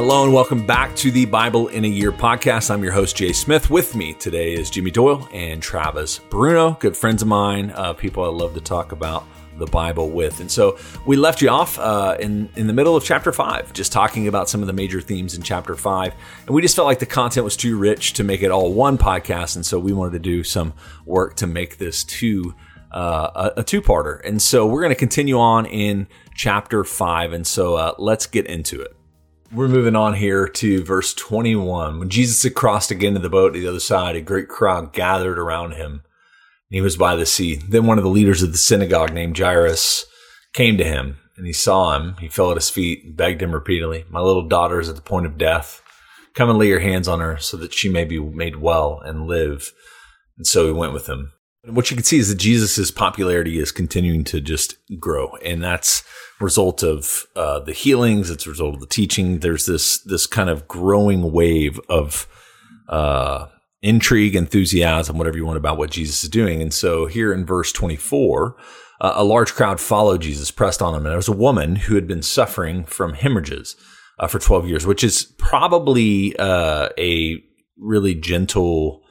Hello and welcome back to the Bible in a Year podcast. I'm your host, Jay Smith. With me today is Jimmy Doyle and Travis Bruno, good friends of mine, uh, people I love to talk about the Bible with. And so we left you off uh, in in the middle of chapter five, just talking about some of the major themes in chapter five, and we just felt like the content was too rich to make it all one podcast, and so we wanted to do some work to make this two. Uh, a, a two-parter, and so we're going to continue on in chapter five, and so uh, let's get into it. We're moving on here to verse 21. When Jesus had crossed again to the boat to the other side, a great crowd gathered around him and he was by the sea. Then one of the leaders of the synagogue named Jairus came to him and he saw him. He fell at his feet and begged him repeatedly, My little daughter is at the point of death. Come and lay your hands on her so that she may be made well and live. And so he went with him. And what you can see is that Jesus' popularity is continuing to just grow. And that's result of uh, the healings. It's a result of the teaching. There's this, this kind of growing wave of, uh, intrigue, enthusiasm, whatever you want about what Jesus is doing. And so here in verse 24, uh, a large crowd followed Jesus, pressed on him. And there was a woman who had been suffering from hemorrhages uh, for 12 years, which is probably uh, a really gentle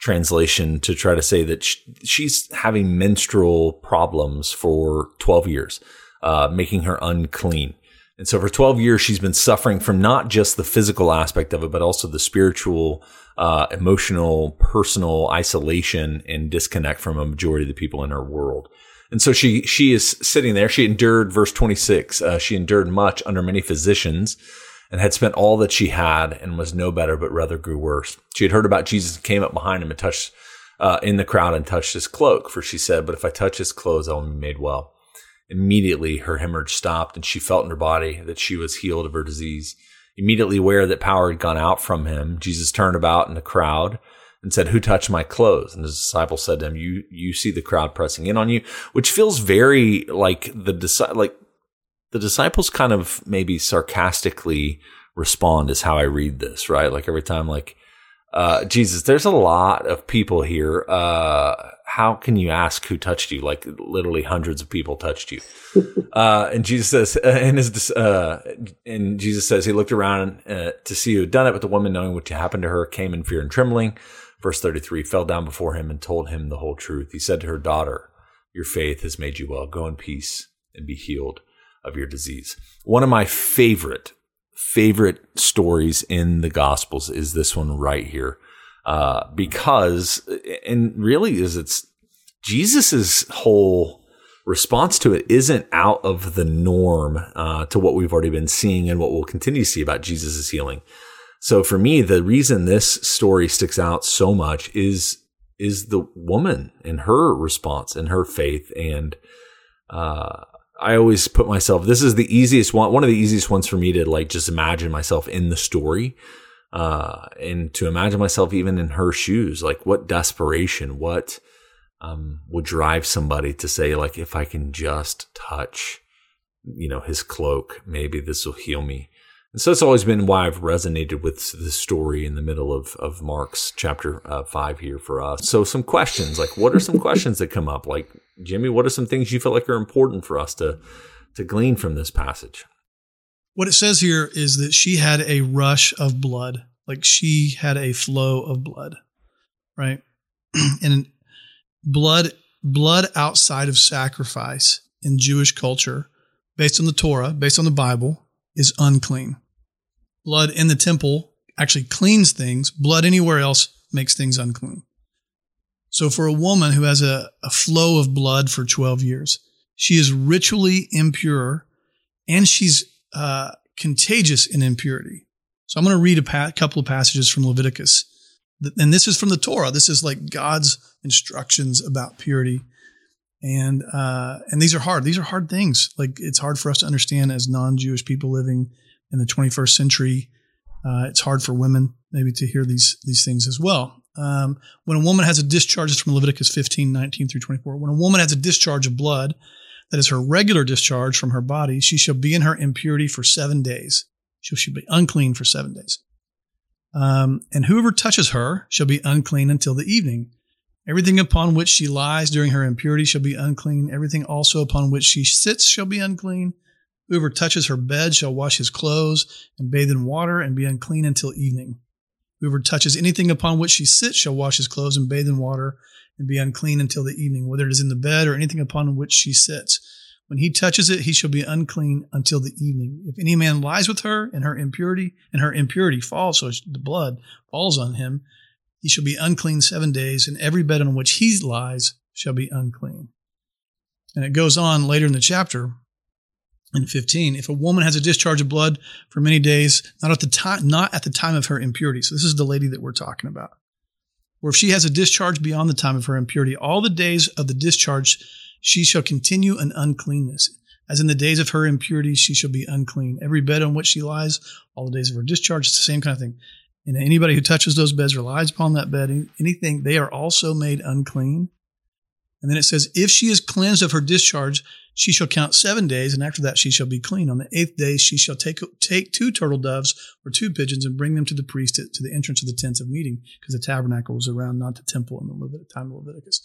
translation to try to say that she's having menstrual problems for 12 years, uh, making her unclean. And so for 12 years, she's been suffering from not just the physical aspect of it, but also the spiritual, uh, emotional, personal isolation and disconnect from a majority of the people in her world. And so she, she is sitting there. She endured, verse 26, uh, she endured much under many physicians and had spent all that she had and was no better, but rather grew worse. She had heard about Jesus and came up behind him and touched, uh, in the crowd and touched his cloak. For she said, but if I touch his clothes, I will be made well. Immediately her hemorrhage stopped and she felt in her body that she was healed of her disease. Immediately aware that power had gone out from him, Jesus turned about in the crowd and said, Who touched my clothes? And his disciples said to him, You you see the crowd pressing in on you, which feels very like the like the disciples kind of maybe sarcastically respond is how I read this, right? Like every time like uh, Jesus, there's a lot of people here. Uh, how can you ask who touched you? Like literally hundreds of people touched you. uh, and Jesus says, uh, and his, uh, and Jesus says he looked around uh, to see who had done it, but the woman, knowing what happened to her, came in fear and trembling. Verse 33, fell down before him and told him the whole truth. He said to her, daughter, your faith has made you well. Go in peace and be healed of your disease. One of my favorite, favorite stories in the gospels is this one right here uh, because, and really is it's Jesus's whole response to it isn't out of the norm uh, to what we've already been seeing and what we'll continue to see about Jesus's healing. So for me, the reason this story sticks out so much is is the woman and her response and her faith and uh, I always put myself this is the easiest one one of the easiest ones for me to like just imagine myself in the story uh, and to imagine myself even in her shoes, like what desperation, what um, would drive somebody to say, like, if I can just touch, you know, his cloak, maybe this will heal me. And so it's always been why I've resonated with the story in the middle of, of Mark's chapter uh, five here for us. So some questions, like what are some questions that come up? Like Jimmy, what are some things you feel like are important for us to to glean from this passage? What it says here is that she had a rush of blood, like she had a flow of blood, right? and blood blood outside of sacrifice in Jewish culture, based on the Torah, based on the Bible, is unclean. Blood in the temple actually cleans things. Blood anywhere else makes things unclean. So for a woman who has a, a flow of blood for 12 years, she is ritually impure and she's uh, contagious in impurity. So I'm going to read a pa- couple of passages from Leviticus. And this is from the Torah. This is like God's instructions about purity. And uh, and these are hard. These are hard things. Like it's hard for us to understand as non-Jewish people living in the 21st century. Uh, it's hard for women maybe to hear these these things as well. Um, when a woman has a discharge, from Leviticus 15, 19 through 24. When a woman has a discharge of blood, that is her regular discharge from her body, she shall be in her impurity for seven days. She shall be unclean for seven days. Um, and whoever touches her shall be unclean until the evening. Everything upon which she lies during her impurity shall be unclean. Everything also upon which she sits shall be unclean. Whoever touches her bed shall wash his clothes and bathe in water and be unclean until evening. Whoever touches anything upon which she sits shall wash his clothes and bathe in water and be unclean until the evening, whether it is in the bed or anything upon which she sits. When he touches it, he shall be unclean until the evening. If any man lies with her and her impurity, and her impurity falls, so the blood falls on him, he shall be unclean seven days, and every bed on which he lies shall be unclean. And it goes on later in the chapter in 15 if a woman has a discharge of blood for many days not at the time not at the time of her impurity. So this is the lady that we're talking about. Or if she has a discharge beyond the time of her impurity all the days of the discharge she shall continue an uncleanness. As in the days of her impurity she shall be unclean. Every bed on which she lies all the days of her discharge it's the same kind of thing. And anybody who touches those beds or lies upon that bed anything they are also made unclean. And then it says, if she is cleansed of her discharge, she shall count seven days, and after that she shall be clean. On the eighth day she shall take take two turtle doves or two pigeons and bring them to the priest to, to the entrance of the tents of meeting, because the tabernacle was around, not the temple in the Levit- time of Leviticus.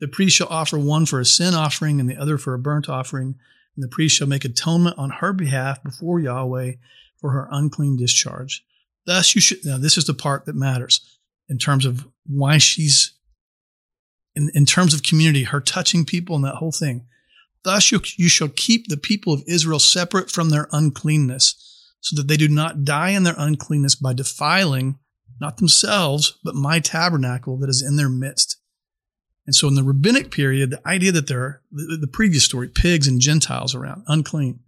The priest shall offer one for a sin offering and the other for a burnt offering, and the priest shall make atonement on her behalf before Yahweh for her unclean discharge. Thus you should now this is the part that matters in terms of why she's in, in terms of community, her touching people and that whole thing. Thus you, you shall keep the people of Israel separate from their uncleanness, so that they do not die in their uncleanness by defiling not themselves, but my tabernacle that is in their midst. And so in the rabbinic period, the idea that there are the, the previous story, pigs and Gentiles around, unclean.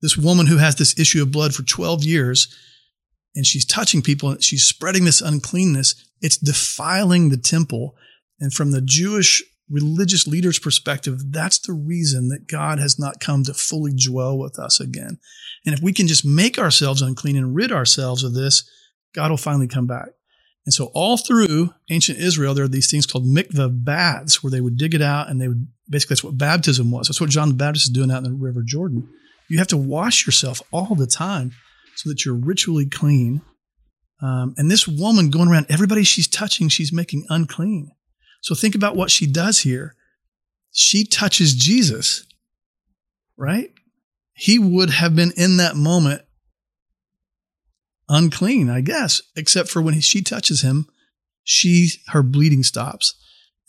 This woman who has this issue of blood for 12 years, and she's touching people and she's spreading this uncleanness, it's defiling the temple and from the Jewish religious leaders' perspective, that's the reason that God has not come to fully dwell with us again. And if we can just make ourselves unclean and rid ourselves of this, God will finally come back. And so all through ancient Israel, there are these things called mikveh baths where they would dig it out and they would basically that's what baptism was. That's what John the Baptist is doing out in the River Jordan. You have to wash yourself all the time so that you're ritually clean. Um, and this woman going around, everybody she's touching, she's making unclean. So think about what she does here. She touches Jesus, right? He would have been in that moment unclean, I guess, except for when she touches him, she her bleeding stops.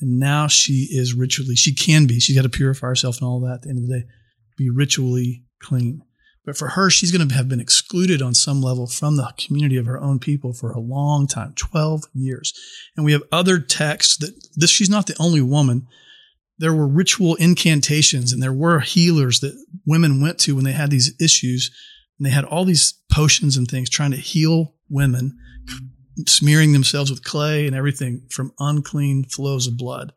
And now she is ritually, she can be, she's got to purify herself and all that at the end of the day, be ritually clean. But for her, she's going to have been excluded on some level from the community of her own people for a long time 12 years. And we have other texts that this, she's not the only woman. There were ritual incantations and there were healers that women went to when they had these issues. And they had all these potions and things trying to heal women, smearing themselves with clay and everything from unclean flows of blood.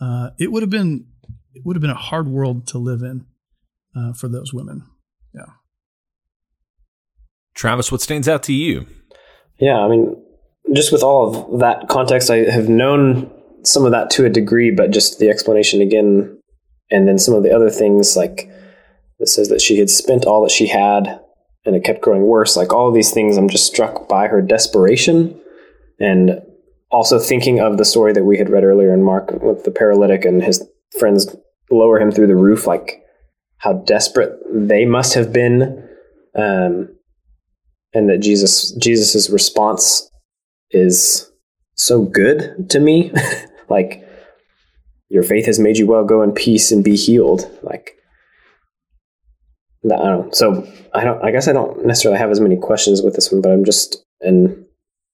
Uh, it would have been it would have been a hard world to live in uh, for those women. Travis, what stands out to you? Yeah, I mean, just with all of that context, I have known some of that to a degree, but just the explanation again, and then some of the other things like it says that she had spent all that she had and it kept growing worse. Like all of these things, I'm just struck by her desperation and also thinking of the story that we had read earlier in Mark with the paralytic and his friends lower him through the roof. Like how desperate they must have been, um, and that Jesus Jesus's response is so good to me. like, your faith has made you well. Go in peace and be healed. Like, I don't. So I don't. I guess I don't necessarily have as many questions with this one, but I'm just and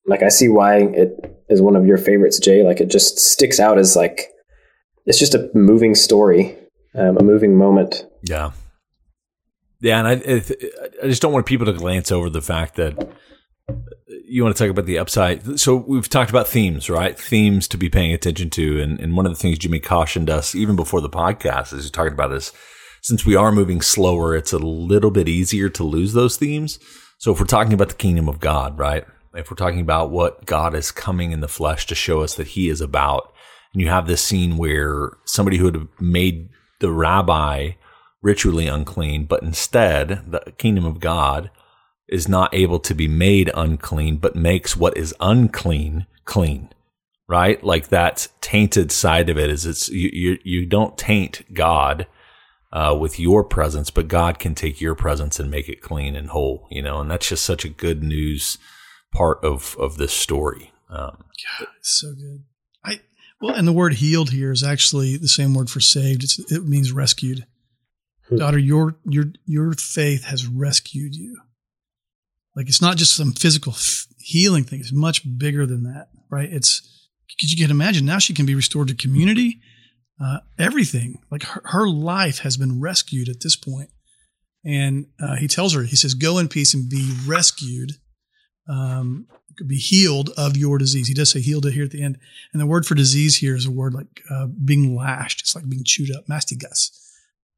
like I see why it is one of your favorites, Jay. Like it just sticks out as like it's just a moving story um, a moving moment. Yeah. Yeah, and I, I just don't want people to glance over the fact that you want to talk about the upside. So we've talked about themes, right? Themes to be paying attention to, and and one of the things Jimmy cautioned us even before the podcast is talking about is since we are moving slower, it's a little bit easier to lose those themes. So if we're talking about the kingdom of God, right? If we're talking about what God is coming in the flesh to show us that He is about, and you have this scene where somebody who had made the rabbi ritually unclean, but instead the kingdom of God is not able to be made unclean, but makes what is unclean clean. Right? Like that tainted side of it is it's you you, you don't taint God uh, with your presence, but God can take your presence and make it clean and whole, you know, and that's just such a good news part of, of this story. Um, God, it's so good. I, well, and the word healed here is actually the same word for saved. It's, it means rescued. Hmm. Daughter, your, your, your faith has rescued you. Like it's not just some physical f- healing thing. It's much bigger than that, right? It's, you can imagine now she can be restored to community uh, everything. Like her, her, life has been rescued at this point. And uh, he tells her, he says, "Go in peace and be rescued, um, be healed of your disease." He does say healed here at the end, and the word for disease here is a word like uh, being lashed. It's like being chewed up, mastigas.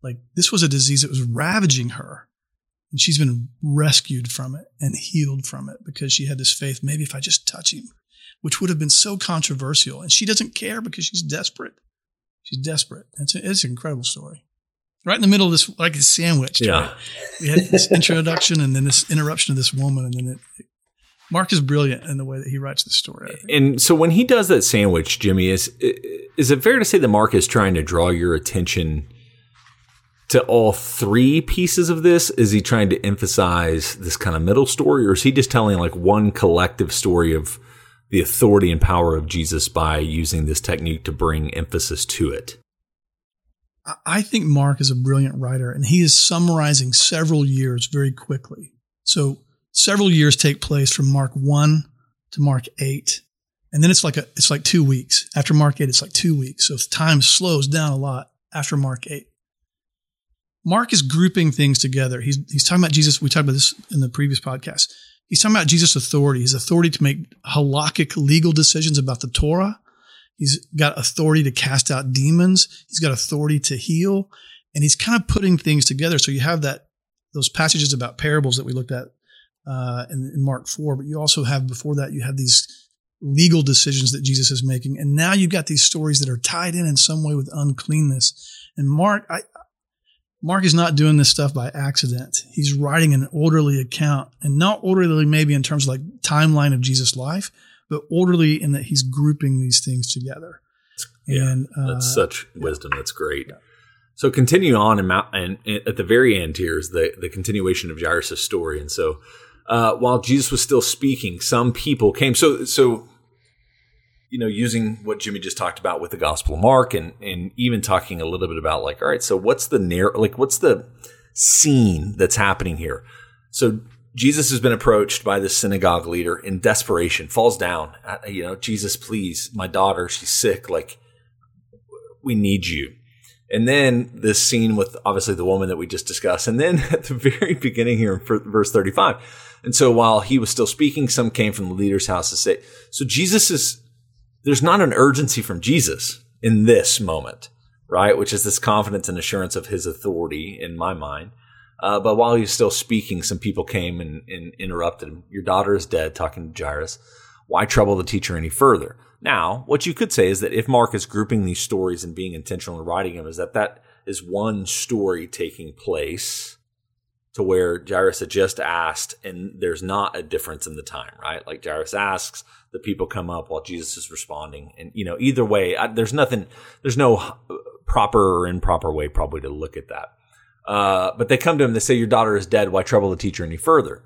Like this was a disease that was ravaging her, and she's been rescued from it and healed from it because she had this faith. Maybe if I just touch him, which would have been so controversial, and she doesn't care because she's desperate She's desperate. It's, a, it's an incredible story. Right in the middle of this, like a sandwich. Yeah. We had this introduction and then this interruption of this woman, and then it, it Mark is brilliant in the way that he writes the story. And so when he does that sandwich, Jimmy, is is it fair to say that Mark is trying to draw your attention to all three pieces of this? Is he trying to emphasize this kind of middle story, or is he just telling like one collective story of the authority and power of Jesus by using this technique to bring emphasis to it. I think Mark is a brilliant writer and he is summarizing several years very quickly. So several years take place from Mark 1 to Mark 8. And then it's like a it's like 2 weeks. After Mark 8 it's like 2 weeks. So time slows down a lot after Mark 8. Mark is grouping things together. He's he's talking about Jesus. We talked about this in the previous podcast. He's talking about Jesus' authority, his authority to make halakhic legal decisions about the Torah. He's got authority to cast out demons. He's got authority to heal. And he's kind of putting things together. So you have that, those passages about parables that we looked at uh, in, in Mark 4, but you also have before that, you have these legal decisions that Jesus is making. And now you've got these stories that are tied in in some way with uncleanness. And Mark, I, Mark is not doing this stuff by accident. He's writing an orderly account and not orderly maybe in terms of like timeline of Jesus' life, but orderly in that he's grouping these things together. Yeah, and uh, that's such wisdom. That's great. Yeah. So continue on and, and, and, at the very end here is the, the continuation of Jairus' story. And so uh, while Jesus was still speaking, some people came. So so you know, using what Jimmy just talked about with the Gospel of Mark and, and even talking a little bit about like, all right, so what's the narr- like what's the scene that's happening here? So Jesus has been approached by the synagogue leader in desperation, falls down, uh, you know, Jesus, please, my daughter, she's sick, like we need you. And then this scene with obviously the woman that we just discussed. And then at the very beginning here in verse 35. And so while he was still speaking, some came from the leader's house to say, so Jesus is there's not an urgency from Jesus in this moment, right? Which is this confidence and assurance of his authority in my mind. Uh, but while he was still speaking, some people came and, and interrupted him. Your daughter is dead, talking to Jairus. Why trouble the teacher any further? Now, what you could say is that if Mark is grouping these stories and being intentional in writing them, is that that is one story taking place to where Jairus had just asked, and there's not a difference in the time, right? Like Jairus asks, the people come up while Jesus is responding, and you know, either way, I, there's nothing, there's no proper or improper way probably to look at that. Uh, but they come to him, they say, "Your daughter is dead. Why trouble the teacher any further?"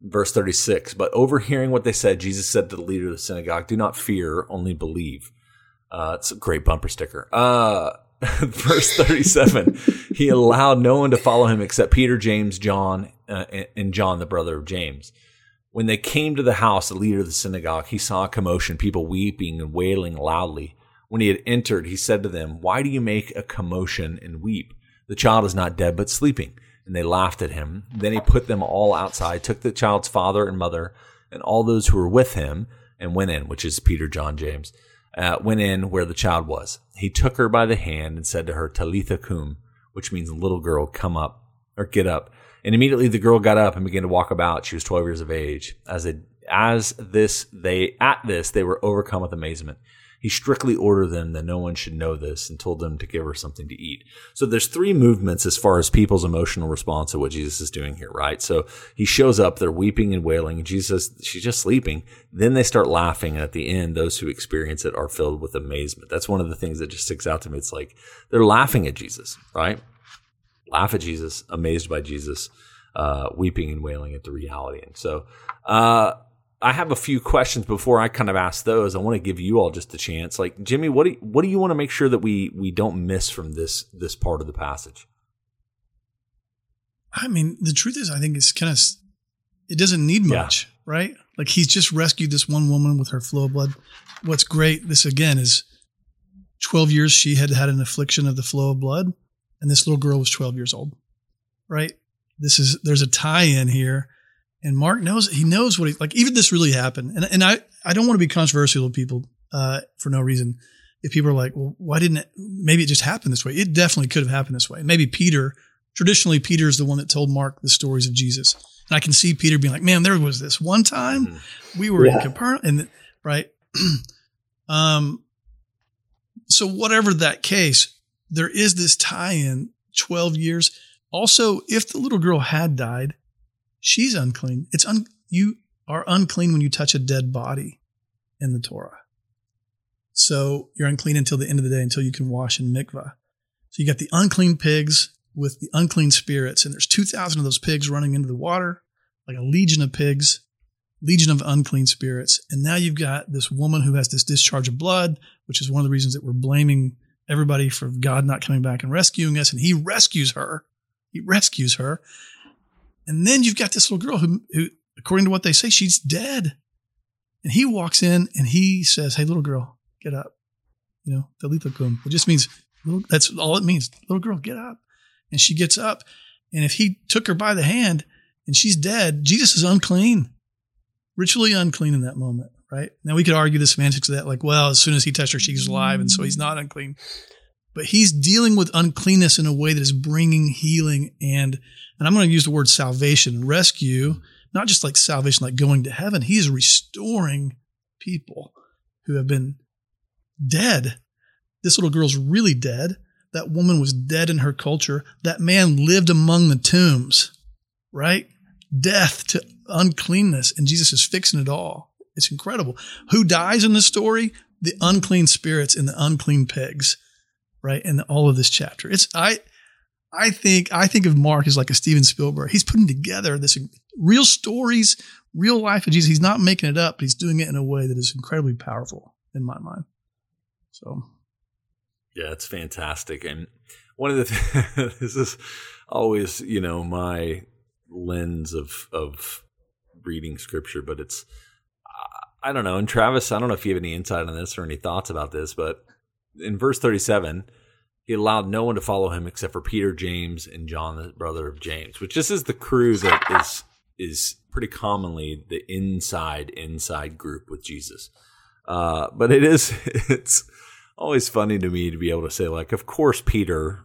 Verse 36. But overhearing what they said, Jesus said to the leader of the synagogue, "Do not fear, only believe." Uh, it's a great bumper sticker. Uh, verse 37 he allowed no one to follow him except peter james john uh, and john the brother of james. When they came to the house the leader of the synagogue he saw a commotion people weeping and wailing loudly. When he had entered he said to them why do you make a commotion and weep? The child is not dead but sleeping. And they laughed at him. Then he put them all outside took the child's father and mother and all those who were with him and went in which is peter john james uh, went in where the child was. He took her by the hand and said to her, Talitha cum, which means little girl, come up or get up. And immediately the girl got up and began to walk about. She was 12 years of age. As they, as this, they, at this, they were overcome with amazement. He strictly ordered them that no one should know this and told them to give her something to eat. So there's three movements as far as people's emotional response to what Jesus is doing here, right? So he shows up, they're weeping and wailing, and Jesus she's just sleeping. Then they start laughing. And at the end, those who experience it are filled with amazement. That's one of the things that just sticks out to me. It's like they're laughing at Jesus, right? laugh at Jesus, amazed by Jesus, uh, weeping and wailing at the reality. And so, uh, I have a few questions before I kind of ask those. I want to give you all just a chance. Like Jimmy, what do you, what do you want to make sure that we we don't miss from this this part of the passage? I mean, the truth is, I think it's kind of it doesn't need much, yeah. right? Like he's just rescued this one woman with her flow of blood. What's great, this again is 12 years she had had an affliction of the flow of blood, and this little girl was 12 years old, right? This is there's a tie in here and Mark knows he knows what he like. Even this really happened, and and I I don't want to be controversial with people uh, for no reason. If people are like, well, why didn't it? Maybe it just happened this way. It definitely could have happened this way. Maybe Peter. Traditionally, Peter is the one that told Mark the stories of Jesus, and I can see Peter being like, "Man, there was this one time mm-hmm. we were yeah. in Capernaum, and right." um. So whatever that case, there is this tie-in. Twelve years. Also, if the little girl had died, she's unclean. It's un, you are unclean when you touch a dead body in the Torah. So you're unclean until the end of the day, until you can wash in mikvah. So you got the unclean pigs with the unclean spirits, and there's 2,000 of those pigs running into the water, like a legion of pigs, legion of unclean spirits. And now you've got this woman who has this discharge of blood, which is one of the reasons that we're blaming everybody for God not coming back and rescuing us. And he rescues her. He rescues her. And then you've got this little girl who, who, according to what they say, she's dead. And he walks in and he says, Hey, little girl, get up. You know, Talitha kum. It just means, that's all it means. Little girl, get up. And she gets up. And if he took her by the hand and she's dead, Jesus is unclean, ritually unclean in that moment, right? Now we could argue the semantics of that, like, well, as soon as he touched her, she's alive. And so he's not unclean. But he's dealing with uncleanness in a way that is bringing healing and and I'm going to use the word salvation, rescue, not just like salvation, like going to heaven. He is restoring people who have been dead. This little girl's really dead. That woman was dead in her culture. That man lived among the tombs, right? Death to uncleanness. And Jesus is fixing it all. It's incredible. Who dies in the story? The unclean spirits and the unclean pigs, right? And all of this chapter. It's, I, I think I think of Mark as like a Steven Spielberg. He's putting together this real stories, real life of Jesus. He's not making it up. He's doing it in a way that is incredibly powerful in my mind. So, yeah, it's fantastic. And one of the th- this is always you know my lens of of reading scripture, but it's I don't know. And Travis, I don't know if you have any insight on this or any thoughts about this, but in verse thirty seven he allowed no one to follow him except for Peter, James, and John, the brother of James, which this is the crew that is is pretty commonly the inside inside group with Jesus. Uh, but it is it's always funny to me to be able to say like, of course Peter,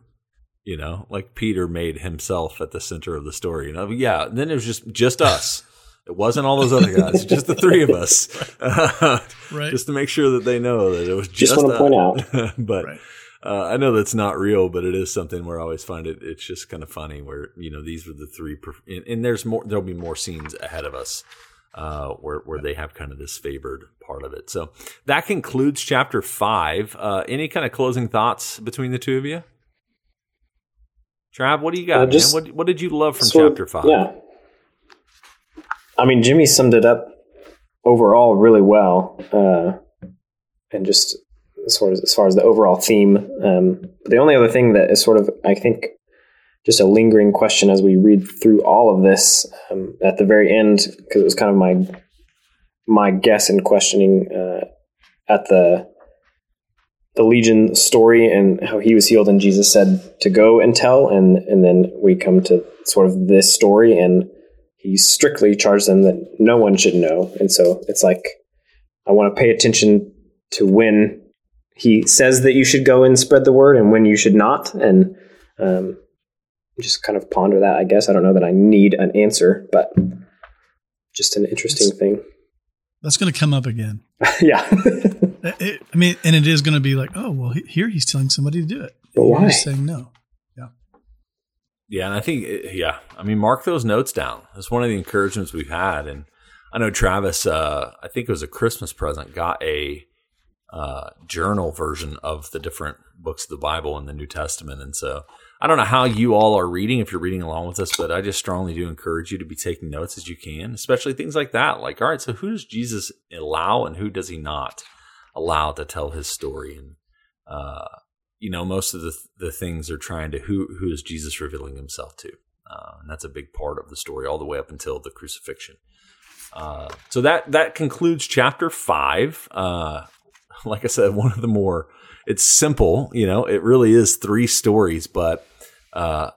you know, like Peter made himself at the center of the story. You know, yeah. Then it was just just us. It wasn't all those other guys, just the three of us. right. Just to make sure that they know that it was just, just want to point out. but right. Uh, I know that's not real, but it is something where I always find it. It's just kind of funny where you know these were the three, and, and there's more. There'll be more scenes ahead of us uh, where where they have kind of this favored part of it. So that concludes chapter five. Uh, any kind of closing thoughts between the two of you? Trav, what do you got, uh, just, man? What what did you love from chapter five? Yeah, I mean, Jimmy summed it up overall really well, uh, and just as far as, as far as the overall theme. Um, the only other thing that is sort of, I think, just a lingering question as we read through all of this um, at the very end, because it was kind of my my guess and questioning uh, at the the Legion story and how he was healed, and Jesus said to go and tell, and and then we come to sort of this story, and he strictly charged them that no one should know, and so it's like I want to pay attention to when he says that you should go and spread the word and when you should not. And um, just kind of ponder that, I guess. I don't know that I need an answer, but just an interesting thing. That's going to come up again. yeah. it, I mean, and it is going to be like, oh, well, here he's telling somebody to do it. But why? He's saying no. Yeah. And I think, yeah, I mean, mark those notes down. That's one of the encouragements we've had. And I know Travis, uh, I think it was a Christmas present, got a uh, journal version of the different books of the Bible and the New Testament. And so I don't know how you all are reading if you're reading along with us, but I just strongly do encourage you to be taking notes as you can, especially things like that. Like, all right, so who does Jesus allow and who does he not allow to tell his story? And, uh, you know, most of the, the things are trying to who, who is Jesus revealing himself to? Uh, and that's a big part of the story all the way up until the crucifixion. Uh, so that, that concludes chapter five. Uh, like I said, one of the more, it's simple, you know, it really is three stories, but uh,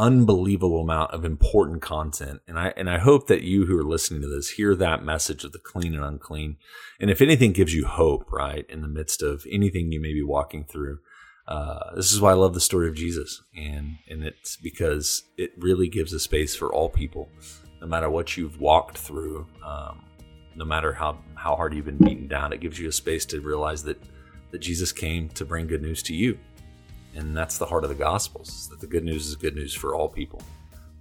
unbelievable amount of important content. And I and I hope that you who are listening to this hear that message of the clean and unclean. And if anything gives you hope, right, in the midst of anything you may be walking through. Uh, this is why I love the story of Jesus, and and it's because it really gives a space for all people, no matter what you've walked through, um, no matter how how hard you've been beaten down. It gives you a space to realize that that Jesus came to bring good news to you, and that's the heart of the Gospels. That the good news is good news for all people.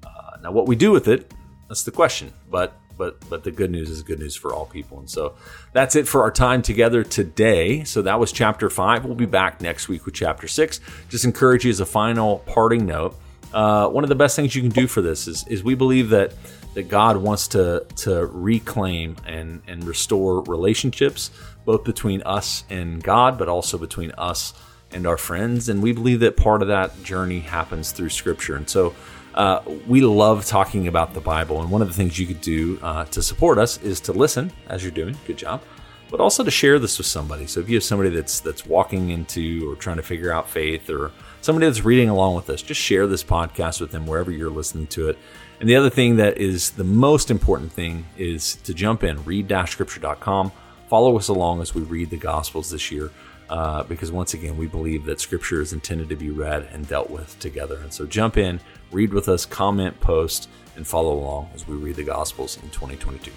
Uh, now, what we do with it, that's the question. But but but the good news is good news for all people. And so that's it for our time together today. So that was chapter five. We'll be back next week with chapter six. Just encourage you as a final parting note. Uh, one of the best things you can do for this is is we believe that that God wants to to reclaim and and restore relationships both between us and God, but also between us and our friends. And we believe that part of that journey happens through Scripture. And so uh, we love talking about the Bible. And one of the things you could do uh, to support us is to listen, as you're doing. Good job. But also to share this with somebody. So if you have somebody that's that's walking into or trying to figure out faith, or somebody that's reading along with us, just share this podcast with them wherever you're listening to it. And the other thing that is the most important thing is to jump in, read-scripture.com. Follow us along as we read the Gospels this year uh, because once again, we believe that Scripture is intended to be read and dealt with together. And so jump in, read with us, comment, post, and follow along as we read the Gospels in 2022.